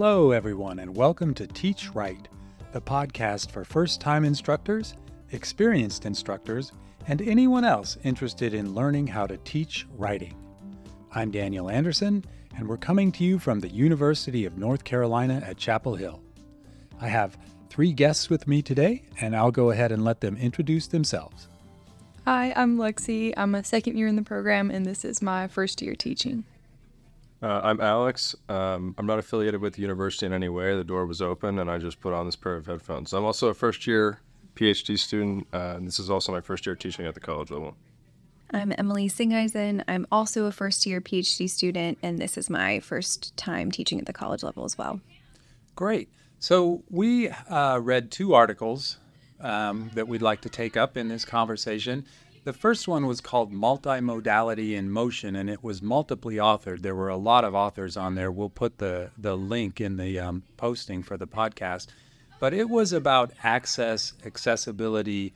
Hello, everyone, and welcome to Teach Right, the podcast for first time instructors, experienced instructors, and anyone else interested in learning how to teach writing. I'm Daniel Anderson, and we're coming to you from the University of North Carolina at Chapel Hill. I have three guests with me today, and I'll go ahead and let them introduce themselves. Hi, I'm Lexi. I'm a second year in the program, and this is my first year teaching. Uh, I'm Alex. Um, I'm not affiliated with the university in any way. The door was open, and I just put on this pair of headphones. I'm also a first year PhD student, uh, and this is also my first year teaching at the college level. I'm Emily Singeisen. I'm also a first year PhD student, and this is my first time teaching at the college level as well. Great. So, we uh, read two articles um, that we'd like to take up in this conversation. The first one was called Multimodality in Motion, and it was multiply authored. There were a lot of authors on there. We'll put the, the link in the um, posting for the podcast. But it was about access, accessibility,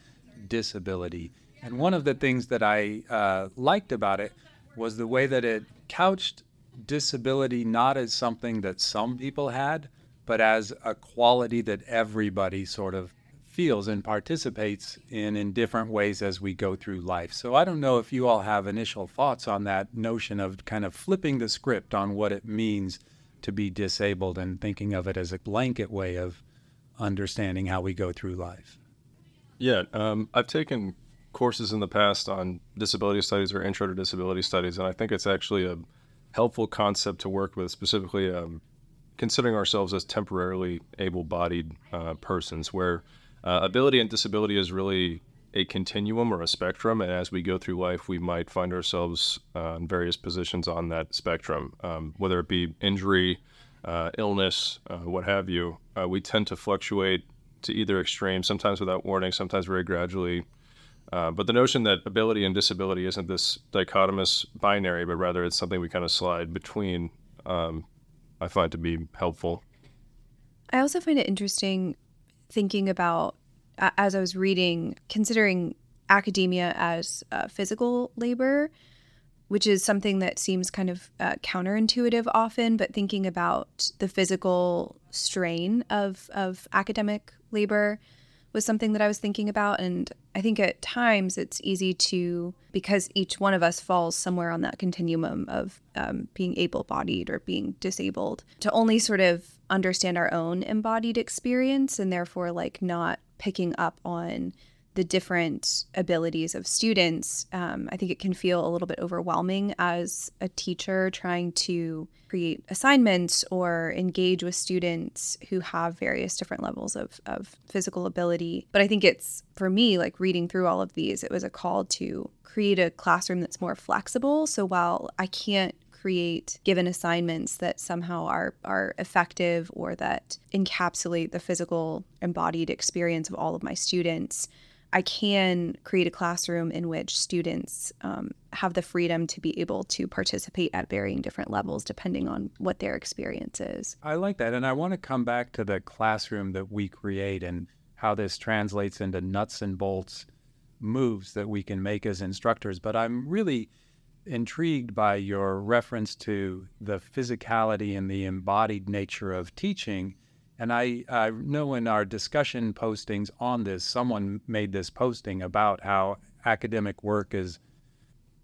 disability. And one of the things that I uh, liked about it was the way that it couched disability not as something that some people had, but as a quality that everybody sort of feels and participates in in different ways as we go through life. So I don't know if you all have initial thoughts on that notion of kind of flipping the script on what it means to be disabled and thinking of it as a blanket way of understanding how we go through life. Yeah, um, I've taken courses in the past on disability studies or intro to disability studies, and I think it's actually a helpful concept to work with, specifically um, considering ourselves as temporarily able bodied uh, persons, where uh, ability and disability is really a continuum or a spectrum, and as we go through life, we might find ourselves uh, in various positions on that spectrum, um, whether it be injury, uh, illness, uh, what have you. Uh, we tend to fluctuate to either extreme, sometimes without warning, sometimes very gradually. Uh, but the notion that ability and disability isn't this dichotomous binary, but rather it's something we kind of slide between, um, I find to be helpful. I also find it interesting thinking about as I was reading, considering academia as uh, physical labor, which is something that seems kind of uh, counterintuitive often, but thinking about the physical strain of of academic labor was something that I was thinking about. And I think at times it's easy to, because each one of us falls somewhere on that continuum of um, being able bodied or being disabled, to only sort of understand our own embodied experience and therefore like not picking up on the different abilities of students, um, I think it can feel a little bit overwhelming as a teacher trying to create assignments or engage with students who have various different levels of, of physical ability. But I think it's, for me, like reading through all of these, it was a call to create a classroom that's more flexible. So while I can't create given assignments that somehow are are effective or that encapsulate the physical embodied experience of all of my students I can create a classroom in which students um, have the freedom to be able to participate at varying different levels depending on what their experience is. I like that. And I want to come back to the classroom that we create and how this translates into nuts and bolts moves that we can make as instructors. But I'm really intrigued by your reference to the physicality and the embodied nature of teaching and I, I know in our discussion postings on this, someone made this posting about how academic work is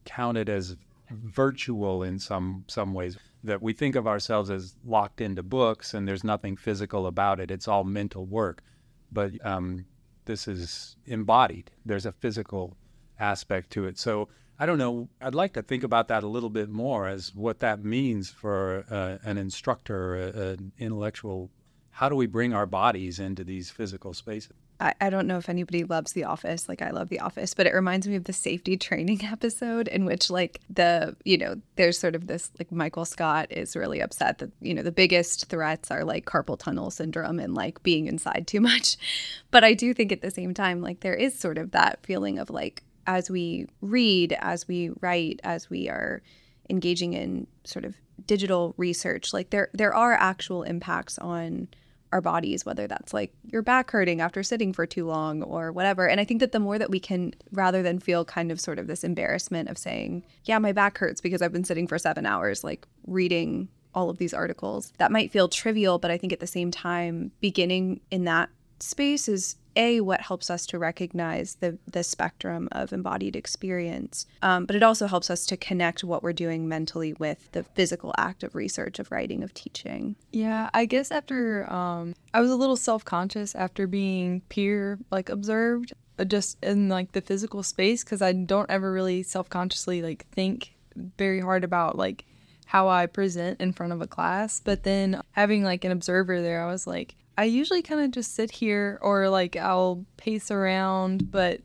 counted as virtual in some some ways that we think of ourselves as locked into books and there's nothing physical about it. It's all mental work. But um, this is embodied. There's a physical aspect to it. So i don't know. I'd like to think about that a little bit more as what that means for uh, an instructor an intellectual how do we bring our bodies into these physical spaces? I, I don't know if anybody loves The Office. Like I love The Office, but it reminds me of the safety training episode in which like the you know there's sort of this like Michael Scott is really upset that you know the biggest threats are like carpal tunnel syndrome and like being inside too much. But I do think at the same time like there is sort of that feeling of like as we read, as we write, as we are engaging in sort of digital research, like there there are actual impacts on our bodies, whether that's like your back hurting after sitting for too long or whatever. And I think that the more that we can, rather than feel kind of sort of this embarrassment of saying, yeah, my back hurts because I've been sitting for seven hours, like reading all of these articles. That might feel trivial, but I think at the same time, beginning in that space is a what helps us to recognize the the spectrum of embodied experience um, but it also helps us to connect what we're doing mentally with the physical act of research of writing of teaching. Yeah i guess after um, i was a little self-conscious after being peer like observed uh, just in like the physical space because i don't ever really self-consciously like think very hard about like how i present in front of a class but then having like an observer there i was like I usually kind of just sit here or like I'll pace around, but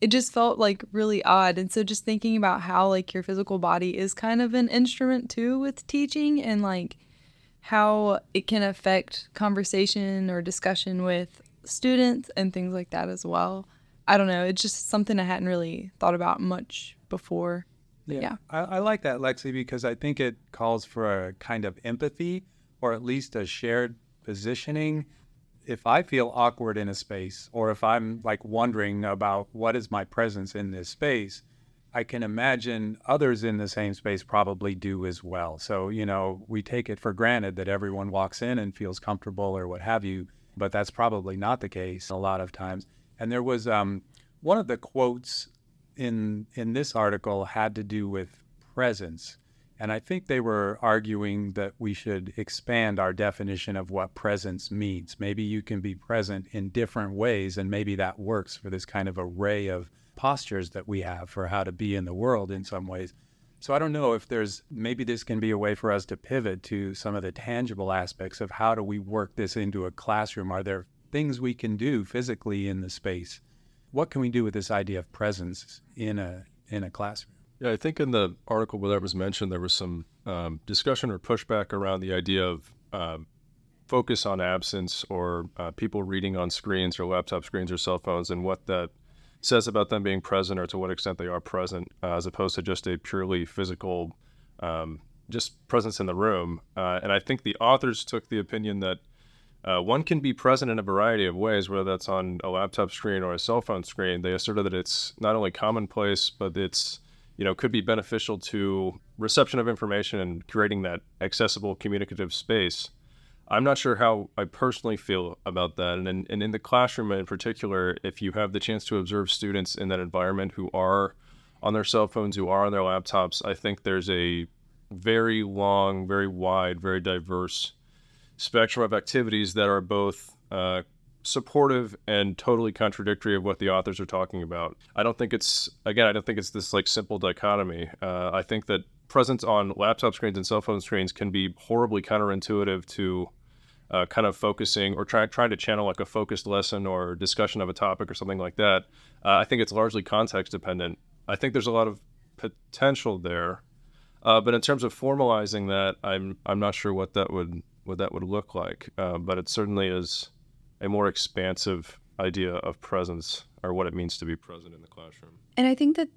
it just felt like really odd. And so just thinking about how like your physical body is kind of an instrument too with teaching and like how it can affect conversation or discussion with students and things like that as well. I don't know. It's just something I hadn't really thought about much before. yeah. yeah. I, I like that, Lexi, because I think it calls for a kind of empathy or at least a shared positioning if I feel awkward in a space or if I'm like wondering about what is my presence in this space, I can imagine others in the same space probably do as well. So, you know, we take it for granted that everyone walks in and feels comfortable or what have you, but that's probably not the case a lot of times. And there was um, one of the quotes in in this article had to do with presence. And I think they were arguing that we should expand our definition of what presence means. Maybe you can be present in different ways, and maybe that works for this kind of array of postures that we have for how to be in the world in some ways. So I don't know if there's maybe this can be a way for us to pivot to some of the tangible aspects of how do we work this into a classroom? Are there things we can do physically in the space? What can we do with this idea of presence in a in a classroom? Yeah, I think in the article where that was mentioned, there was some um, discussion or pushback around the idea of um, focus on absence or uh, people reading on screens or laptop screens or cell phones and what that says about them being present or to what extent they are present, uh, as opposed to just a purely physical, um, just presence in the room. Uh, and I think the authors took the opinion that uh, one can be present in a variety of ways, whether that's on a laptop screen or a cell phone screen. They asserted that it's not only commonplace, but it's you know, could be beneficial to reception of information and creating that accessible communicative space. I'm not sure how I personally feel about that. And in, and in the classroom in particular, if you have the chance to observe students in that environment who are on their cell phones, who are on their laptops, I think there's a very long, very wide, very diverse spectrum of activities that are both uh, supportive and totally contradictory of what the authors are talking about. I don't think it's again, I don't think it's this like simple dichotomy. Uh, I think that presence on laptop screens and cell phone screens can be horribly counterintuitive to uh, kind of focusing or try, trying to channel like a focused lesson or discussion of a topic or something like that. Uh, I think it's largely context dependent. I think there's a lot of potential there, uh, but in terms of formalizing that, I'm I'm not sure what that would what that would look like. Uh, but it certainly is a more expansive idea of presence or what it means to be present in the classroom. And I think that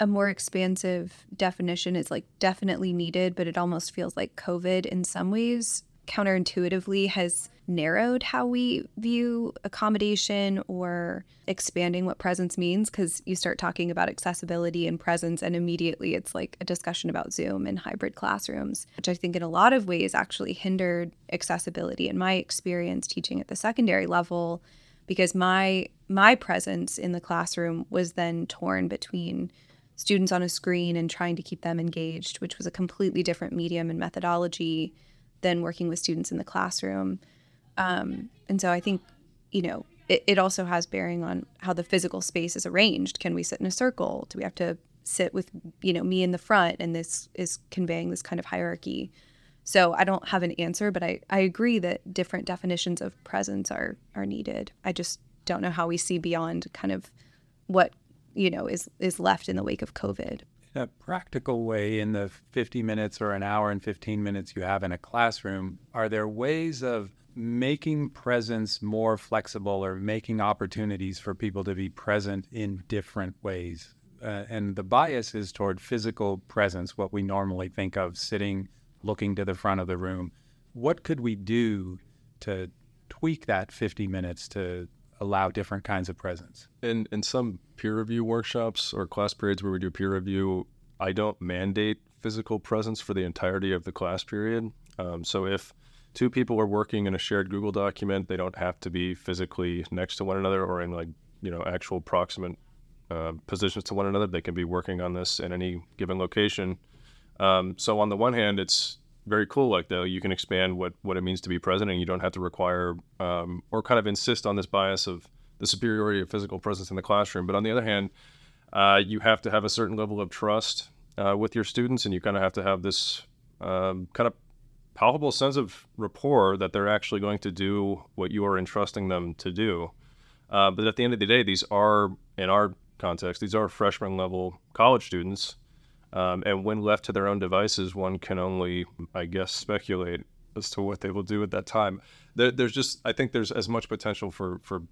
a more expansive definition is like definitely needed, but it almost feels like COVID in some ways counterintuitively has narrowed how we view accommodation or expanding what presence means because you start talking about accessibility and presence and immediately it's like a discussion about zoom and hybrid classrooms which i think in a lot of ways actually hindered accessibility in my experience teaching at the secondary level because my my presence in the classroom was then torn between students on a screen and trying to keep them engaged which was a completely different medium and methodology than working with students in the classroom. Um, and so I think, you know, it, it also has bearing on how the physical space is arranged. Can we sit in a circle? Do we have to sit with, you know, me in the front? And this is conveying this kind of hierarchy. So I don't have an answer, but I, I agree that different definitions of presence are are needed. I just don't know how we see beyond kind of what you know is is left in the wake of COVID a practical way in the 50 minutes or an hour and 15 minutes you have in a classroom, are there ways of making presence more flexible or making opportunities for people to be present in different ways? Uh, and the bias is toward physical presence, what we normally think of sitting, looking to the front of the room. What could we do to tweak that 50 minutes to allow different kinds of presence. In in some peer review workshops or class periods where we do peer review, I don't mandate physical presence for the entirety of the class period. Um, so if two people are working in a shared Google document, they don't have to be physically next to one another or in like you know actual proximate uh, positions to one another. They can be working on this in any given location. Um, so on the one hand, it's very cool. Like though, you can expand what what it means to be present, and you don't have to require um, or kind of insist on this bias of the superiority of physical presence in the classroom. But on the other hand, uh, you have to have a certain level of trust uh, with your students, and you kind of have to have this um, kind of palpable sense of rapport that they're actually going to do what you are entrusting them to do. Uh, but at the end of the day, these are, in our context, these are freshman level college students. Um, and when left to their own devices, one can only, I guess, speculate as to what they will do at that time. There, there's just, I think there's as much potential for, for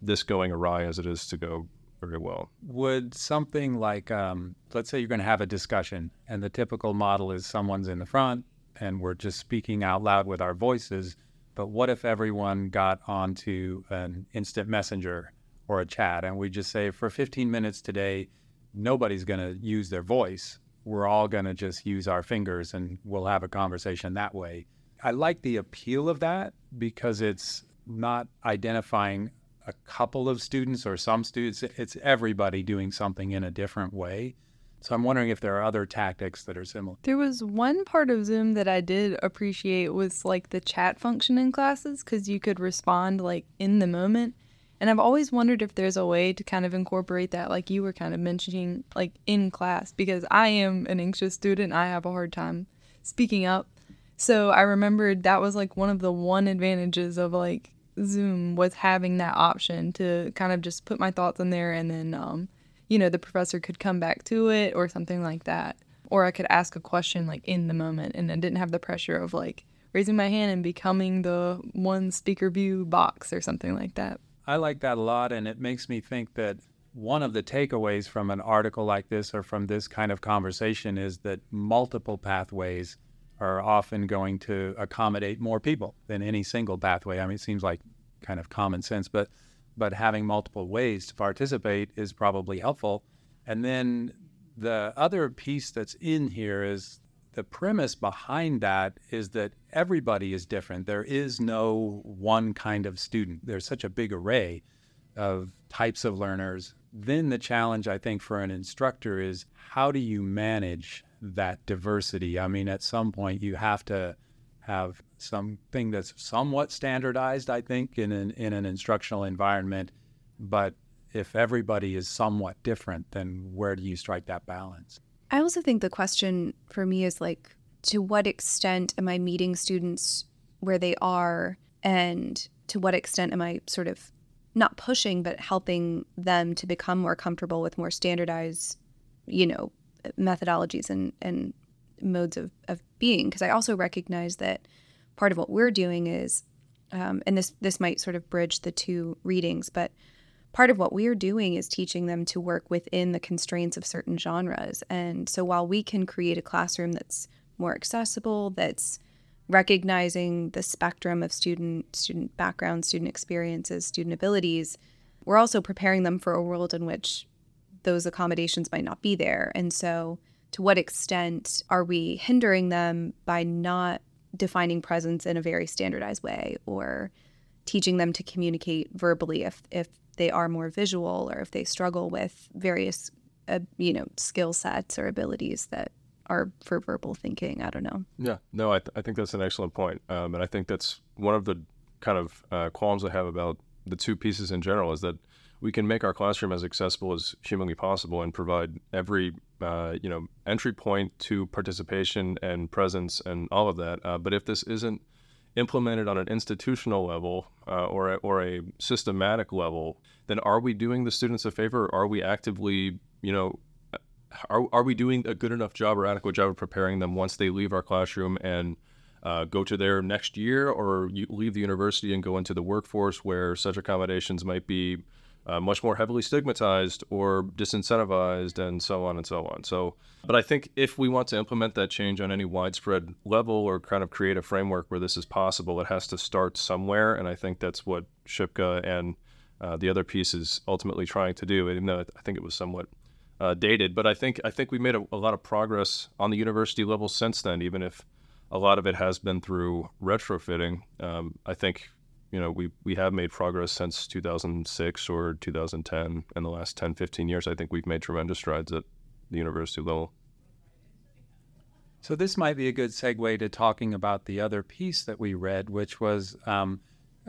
this going awry as it is to go very well. Would something like, um, let's say you're going to have a discussion, and the typical model is someone's in the front, and we're just speaking out loud with our voices. But what if everyone got onto an instant messenger or a chat and we just say, for 15 minutes today, nobody's going to use their voice. We're all going to just use our fingers and we'll have a conversation that way. I like the appeal of that because it's not identifying a couple of students or some students, it's everybody doing something in a different way. So I'm wondering if there are other tactics that are similar. There was one part of Zoom that I did appreciate was like the chat function in classes because you could respond like in the moment. And I've always wondered if there's a way to kind of incorporate that, like you were kind of mentioning, like in class, because I am an anxious student. I have a hard time speaking up. So I remembered that was like one of the one advantages of like Zoom was having that option to kind of just put my thoughts in there and then um, you know, the professor could come back to it or something like that. Or I could ask a question like in the moment and I didn't have the pressure of like raising my hand and becoming the one speaker view box or something like that. I like that a lot. And it makes me think that one of the takeaways from an article like this or from this kind of conversation is that multiple pathways are often going to accommodate more people than any single pathway. I mean, it seems like kind of common sense, but but having multiple ways to participate is probably helpful. And then the other piece that's in here is the premise behind that is that everybody is different. There is no one kind of student. There's such a big array of types of learners. Then the challenge, I think, for an instructor is how do you manage that diversity? I mean, at some point, you have to have something that's somewhat standardized, I think, in an, in an instructional environment. But if everybody is somewhat different, then where do you strike that balance? I also think the question for me is like, to what extent am I meeting students where they are? And to what extent am I sort of not pushing, but helping them to become more comfortable with more standardized, you know, methodologies and, and modes of, of being? Because I also recognize that part of what we're doing is, um, and this this might sort of bridge the two readings, but part of what we're doing is teaching them to work within the constraints of certain genres. And so while we can create a classroom that's more accessible, that's recognizing the spectrum of student student background, student experiences, student abilities, we're also preparing them for a world in which those accommodations might not be there. And so to what extent are we hindering them by not defining presence in a very standardized way or teaching them to communicate verbally if if they are more visual or if they struggle with various uh, you know skill sets or abilities that are for verbal thinking i don't know yeah no i, th- I think that's an excellent point um, and i think that's one of the kind of uh, qualms i have about the two pieces in general is that we can make our classroom as accessible as humanly possible and provide every uh, you know entry point to participation and presence and all of that. Uh, but if this isn't implemented on an institutional level uh, or a, or a systematic level, then are we doing the students a favor? are we actively you know are, are we doing a good enough job or adequate job of preparing them once they leave our classroom and uh, go to their next year or leave the university and go into the workforce where such accommodations might be uh, much more heavily stigmatized or disincentivized, and so on and so on. So, but I think if we want to implement that change on any widespread level or kind of create a framework where this is possible, it has to start somewhere. And I think that's what Shipka and uh, the other piece is ultimately trying to do. Even though I think it was somewhat uh, dated, but I think I think we made a, a, lot of progress on the university level since then. Even if a lot of it has been through retrofitting. Um, I think you know we we have made progress since 2006 or 2010 in the last 10 15 years i think we've made tremendous strides at the university level. So this might be a good segue to talking about the other piece that we read which was um,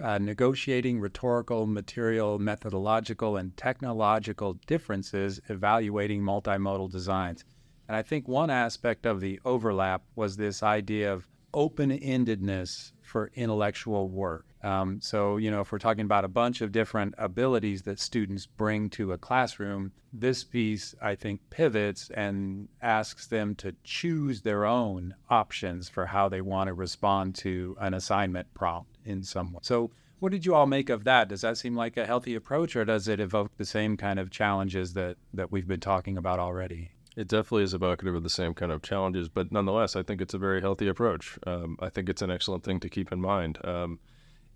uh, negotiating rhetorical material methodological and technological differences evaluating multimodal designs. And i think one aspect of the overlap was this idea of open-endedness for intellectual work um, so, you know, if we're talking about a bunch of different abilities that students bring to a classroom, this piece, I think, pivots and asks them to choose their own options for how they want to respond to an assignment prompt in some way. So, what did you all make of that? Does that seem like a healthy approach, or does it evoke the same kind of challenges that, that we've been talking about already? It definitely is evocative of the same kind of challenges, but nonetheless, I think it's a very healthy approach. Um, I think it's an excellent thing to keep in mind. Um,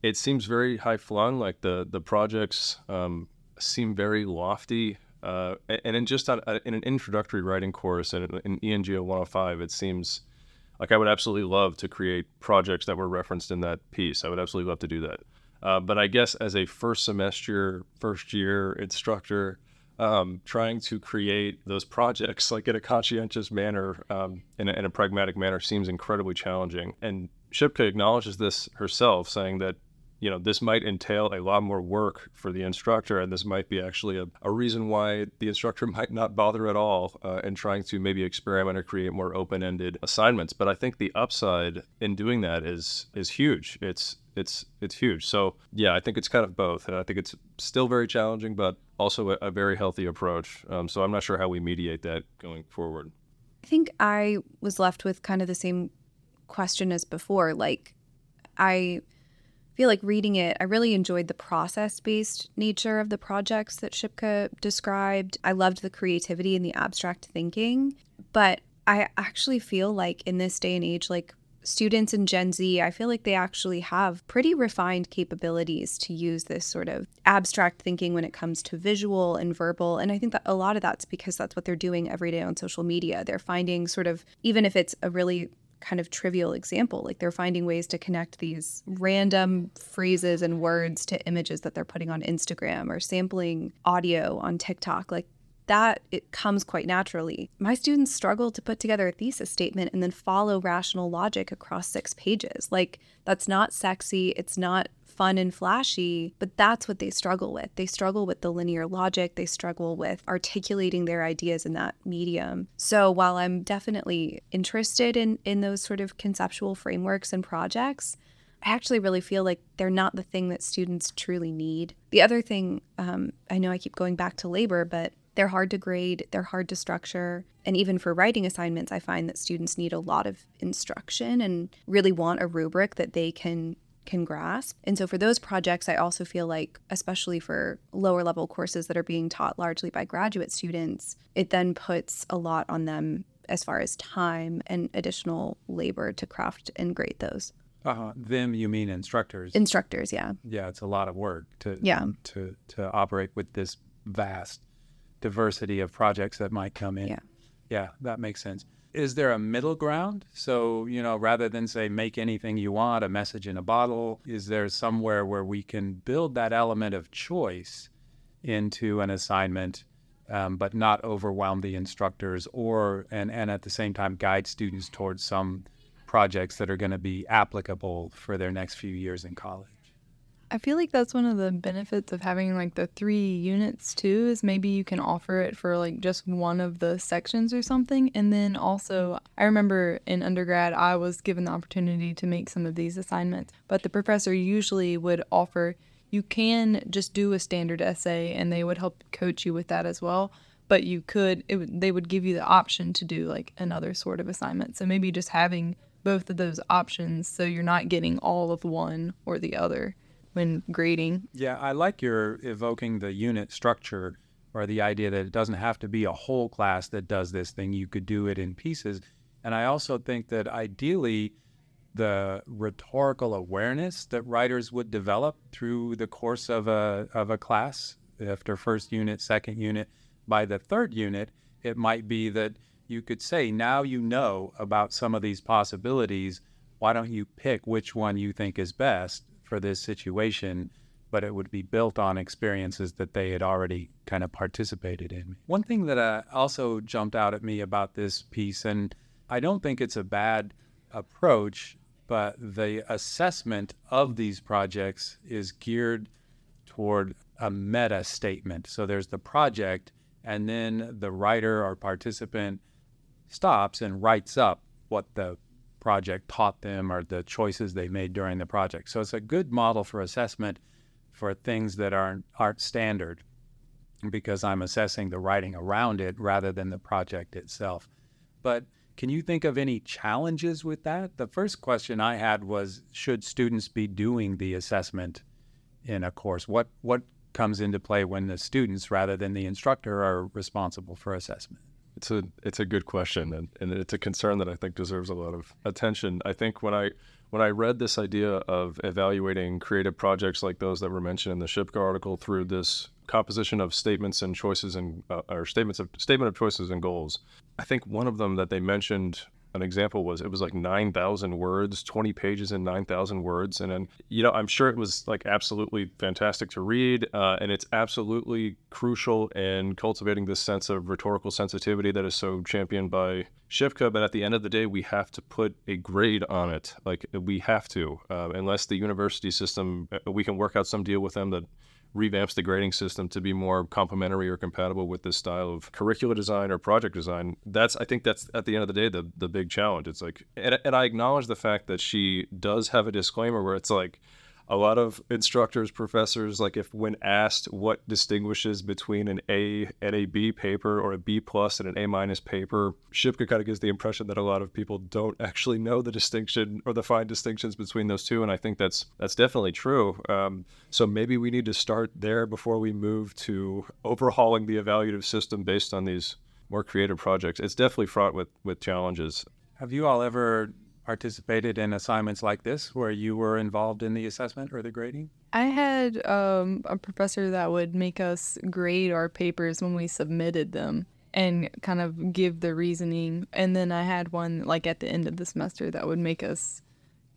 it seems very high flung. Like the the projects um, seem very lofty. Uh, and in just on, uh, in an introductory writing course in, in ENGL 105, it seems like I would absolutely love to create projects that were referenced in that piece. I would absolutely love to do that. Uh, but I guess as a first semester, first year instructor, um, trying to create those projects like in a conscientious manner, um, in, a, in a pragmatic manner, seems incredibly challenging. And Shipka acknowledges this herself, saying that you know, this might entail a lot more work for the instructor, and this might be actually a, a reason why the instructor might not bother at all uh, in trying to maybe experiment or create more open-ended assignments. But I think the upside in doing that is is huge. It's it's it's huge. So yeah, I think it's kind of both, and I think it's still very challenging, but also a, a very healthy approach. Um, so I'm not sure how we mediate that going forward. I think I was left with kind of the same question as before. Like, I feel like reading it, I really enjoyed the process based nature of the projects that Shipka described. I loved the creativity and the abstract thinking. But I actually feel like in this day and age, like students in Gen Z, I feel like they actually have pretty refined capabilities to use this sort of abstract thinking when it comes to visual and verbal. And I think that a lot of that's because that's what they're doing every day on social media. They're finding sort of, even if it's a really kind of trivial example. Like they're finding ways to connect these random phrases and words to images that they're putting on Instagram or sampling audio on TikTok. Like that it comes quite naturally. My students struggle to put together a thesis statement and then follow rational logic across 6 pages. Like that's not sexy, it's not fun and flashy, but that's what they struggle with. They struggle with the linear logic, they struggle with articulating their ideas in that medium. So while I'm definitely interested in in those sort of conceptual frameworks and projects, I actually really feel like they're not the thing that students truly need. The other thing, um, I know I keep going back to labor, but they're hard to grade, they're hard to structure. And even for writing assignments, I find that students need a lot of instruction and really want a rubric that they can can grasp. And so for those projects, I also feel like, especially for lower level courses that are being taught largely by graduate students, it then puts a lot on them as far as time and additional labor to craft and grade those. Uh-huh. Them, you mean instructors? Instructors, yeah. Yeah, it's a lot of work to yeah. to to operate with this vast diversity of projects that might come in. Yeah, yeah, that makes sense is there a middle ground? So, you know, rather than say make anything you want, a message in a bottle, is there somewhere where we can build that element of choice into an assignment, um, but not overwhelm the instructors or, and, and at the same time, guide students towards some projects that are going to be applicable for their next few years in college? I feel like that's one of the benefits of having like the three units too is maybe you can offer it for like just one of the sections or something. And then also, I remember in undergrad, I was given the opportunity to make some of these assignments, but the professor usually would offer you can just do a standard essay and they would help coach you with that as well. But you could, it, they would give you the option to do like another sort of assignment. So maybe just having both of those options so you're not getting all of one or the other when grading. Yeah, I like your evoking the unit structure or the idea that it doesn't have to be a whole class that does this thing. You could do it in pieces. And I also think that ideally, the rhetorical awareness that writers would develop through the course of a, of a class, after first unit, second unit, by the third unit, it might be that you could say, now you know about some of these possibilities why don't you pick which one you think is best for this situation? But it would be built on experiences that they had already kind of participated in. One thing that uh, also jumped out at me about this piece, and I don't think it's a bad approach, but the assessment of these projects is geared toward a meta statement. So there's the project, and then the writer or participant stops and writes up what the project taught them or the choices they made during the project. So it's a good model for assessment for things that aren't aren't standard because I'm assessing the writing around it rather than the project itself. But can you think of any challenges with that? The first question I had was should students be doing the assessment in a course? What what comes into play when the students rather than the instructor are responsible for assessment? It's a it's a good question and, and it's a concern that I think deserves a lot of attention. I think when I when I read this idea of evaluating creative projects like those that were mentioned in the Shipka article through this composition of statements and choices and uh, or statements of statement of choices and goals. I think one of them that they mentioned an example was it was like 9,000 words, 20 pages in 9,000 words. And then, you know, I'm sure it was like absolutely fantastic to read. Uh, and it's absolutely crucial in cultivating this sense of rhetorical sensitivity that is so championed by Shipka. But at the end of the day, we have to put a grade on it. Like we have to, uh, unless the university system, uh, we can work out some deal with them that revamps the grading system to be more complementary or compatible with this style of curricular design or project design. That's I think that's at the end of the day the the big challenge. It's like and, and I acknowledge the fact that she does have a disclaimer where it's like a lot of instructors, professors, like if when asked what distinguishes between an A and a B paper or a B plus and an A minus paper, Shipka kind of gives the impression that a lot of people don't actually know the distinction or the fine distinctions between those two, and I think that's that's definitely true. Um, so maybe we need to start there before we move to overhauling the evaluative system based on these more creative projects. It's definitely fraught with with challenges. Have you all ever participated in assignments like this where you were involved in the assessment or the grading? I had um, a professor that would make us grade our papers when we submitted them and kind of give the reasoning. And then I had one like at the end of the semester that would make us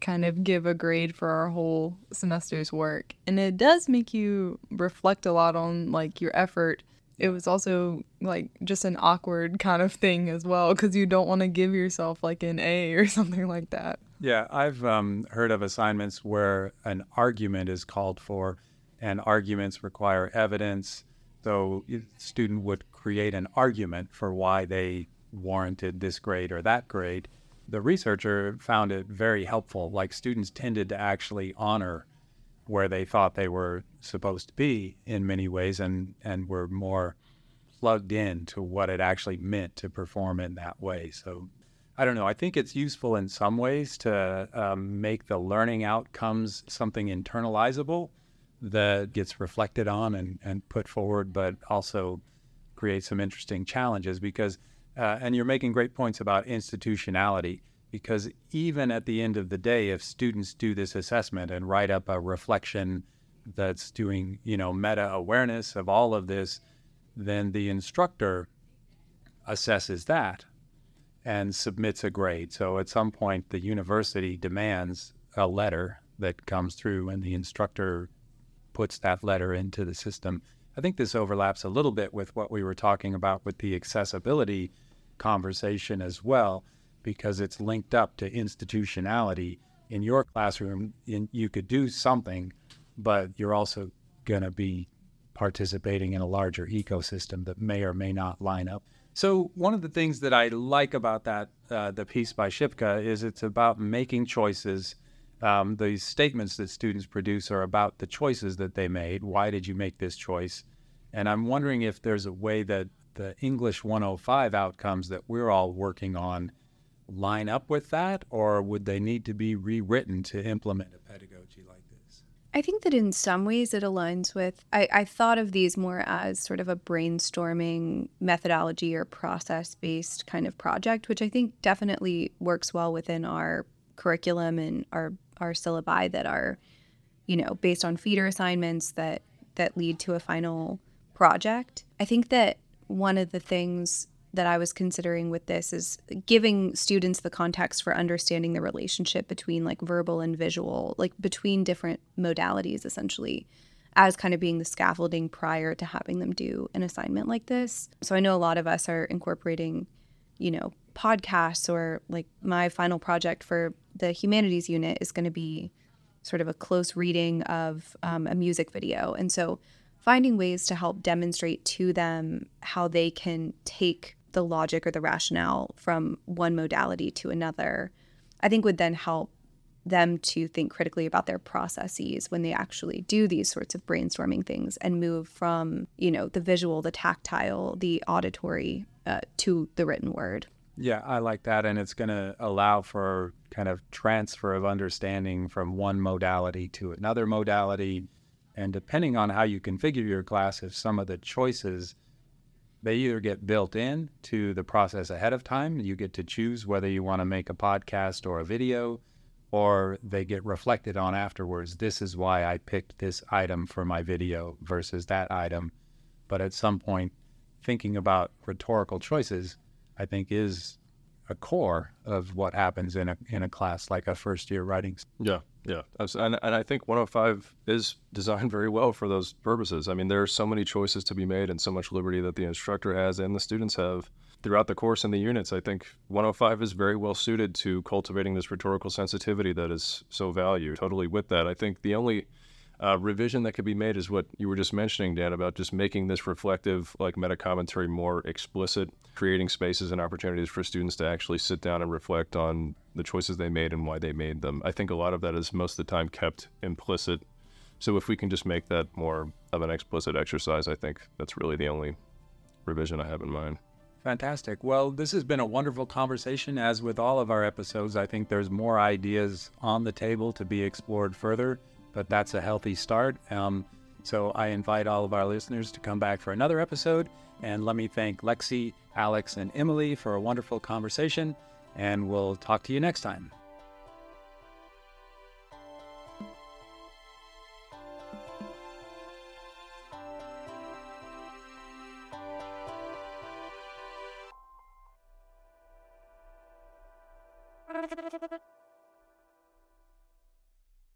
kind of give a grade for our whole semester's work. And it does make you reflect a lot on like your effort it was also like just an awkward kind of thing as well because you don't want to give yourself like an A or something like that. Yeah, I've um, heard of assignments where an argument is called for, and arguments require evidence. So, a student would create an argument for why they warranted this grade or that grade. The researcher found it very helpful. Like, students tended to actually honor where they thought they were supposed to be in many ways and, and were more plugged in to what it actually meant to perform in that way. So I don't know. I think it's useful in some ways to um, make the learning outcomes something internalizable that gets reflected on and, and put forward, but also create some interesting challenges because, uh, and you're making great points about institutionality because even at the end of the day, if students do this assessment and write up a reflection that's doing, you know, meta awareness of all of this, then the instructor assesses that and submits a grade. So at some point, the university demands a letter that comes through, and the instructor puts that letter into the system. I think this overlaps a little bit with what we were talking about with the accessibility conversation as well because it's linked up to institutionality. In your classroom, in, you could do something, but you're also going to be participating in a larger ecosystem that may or may not line up. So one of the things that I like about that, uh, the piece by Shipka, is it's about making choices. Um, these statements that students produce are about the choices that they made. Why did you make this choice? And I'm wondering if there's a way that the English 105 outcomes that we're all working on line up with that, or would they need to be rewritten to implement a pedagogy like? I think that in some ways it aligns with. I, I thought of these more as sort of a brainstorming methodology or process based kind of project, which I think definitely works well within our curriculum and our, our syllabi that are, you know, based on feeder assignments that, that lead to a final project. I think that one of the things that I was considering with this is giving students the context for understanding the relationship between like verbal and visual, like between different modalities essentially, as kind of being the scaffolding prior to having them do an assignment like this. So I know a lot of us are incorporating, you know, podcasts or like my final project for the humanities unit is going to be sort of a close reading of um, a music video. And so finding ways to help demonstrate to them how they can take the logic or the rationale from one modality to another, I think would then help them to think critically about their processes when they actually do these sorts of brainstorming things and move from, you know, the visual, the tactile, the auditory uh, to the written word. Yeah, I like that. And it's going to allow for kind of transfer of understanding from one modality to another modality. And depending on how you configure your class, if some of the choices they either get built in to the process ahead of time. You get to choose whether you want to make a podcast or a video, or they get reflected on afterwards. This is why I picked this item for my video versus that item. But at some point, thinking about rhetorical choices, I think, is a core of what happens in a in a class like a first year writing. Yeah, yeah, and and I think 105 is designed very well for those purposes. I mean, there are so many choices to be made and so much liberty that the instructor has and the students have throughout the course and the units. I think 105 is very well suited to cultivating this rhetorical sensitivity that is so valued. Totally with that. I think the only uh, revision that could be made is what you were just mentioning, Dan, about just making this reflective, like meta commentary, more explicit, creating spaces and opportunities for students to actually sit down and reflect on the choices they made and why they made them. I think a lot of that is most of the time kept implicit. So if we can just make that more of an explicit exercise, I think that's really the only revision I have in mind. Fantastic. Well, this has been a wonderful conversation. As with all of our episodes, I think there's more ideas on the table to be explored further but that's a healthy start. Um, so I invite all of our listeners to come back for another episode. And let me thank Lexi, Alex, and Emily for a wonderful conversation. And we'll talk to you next time.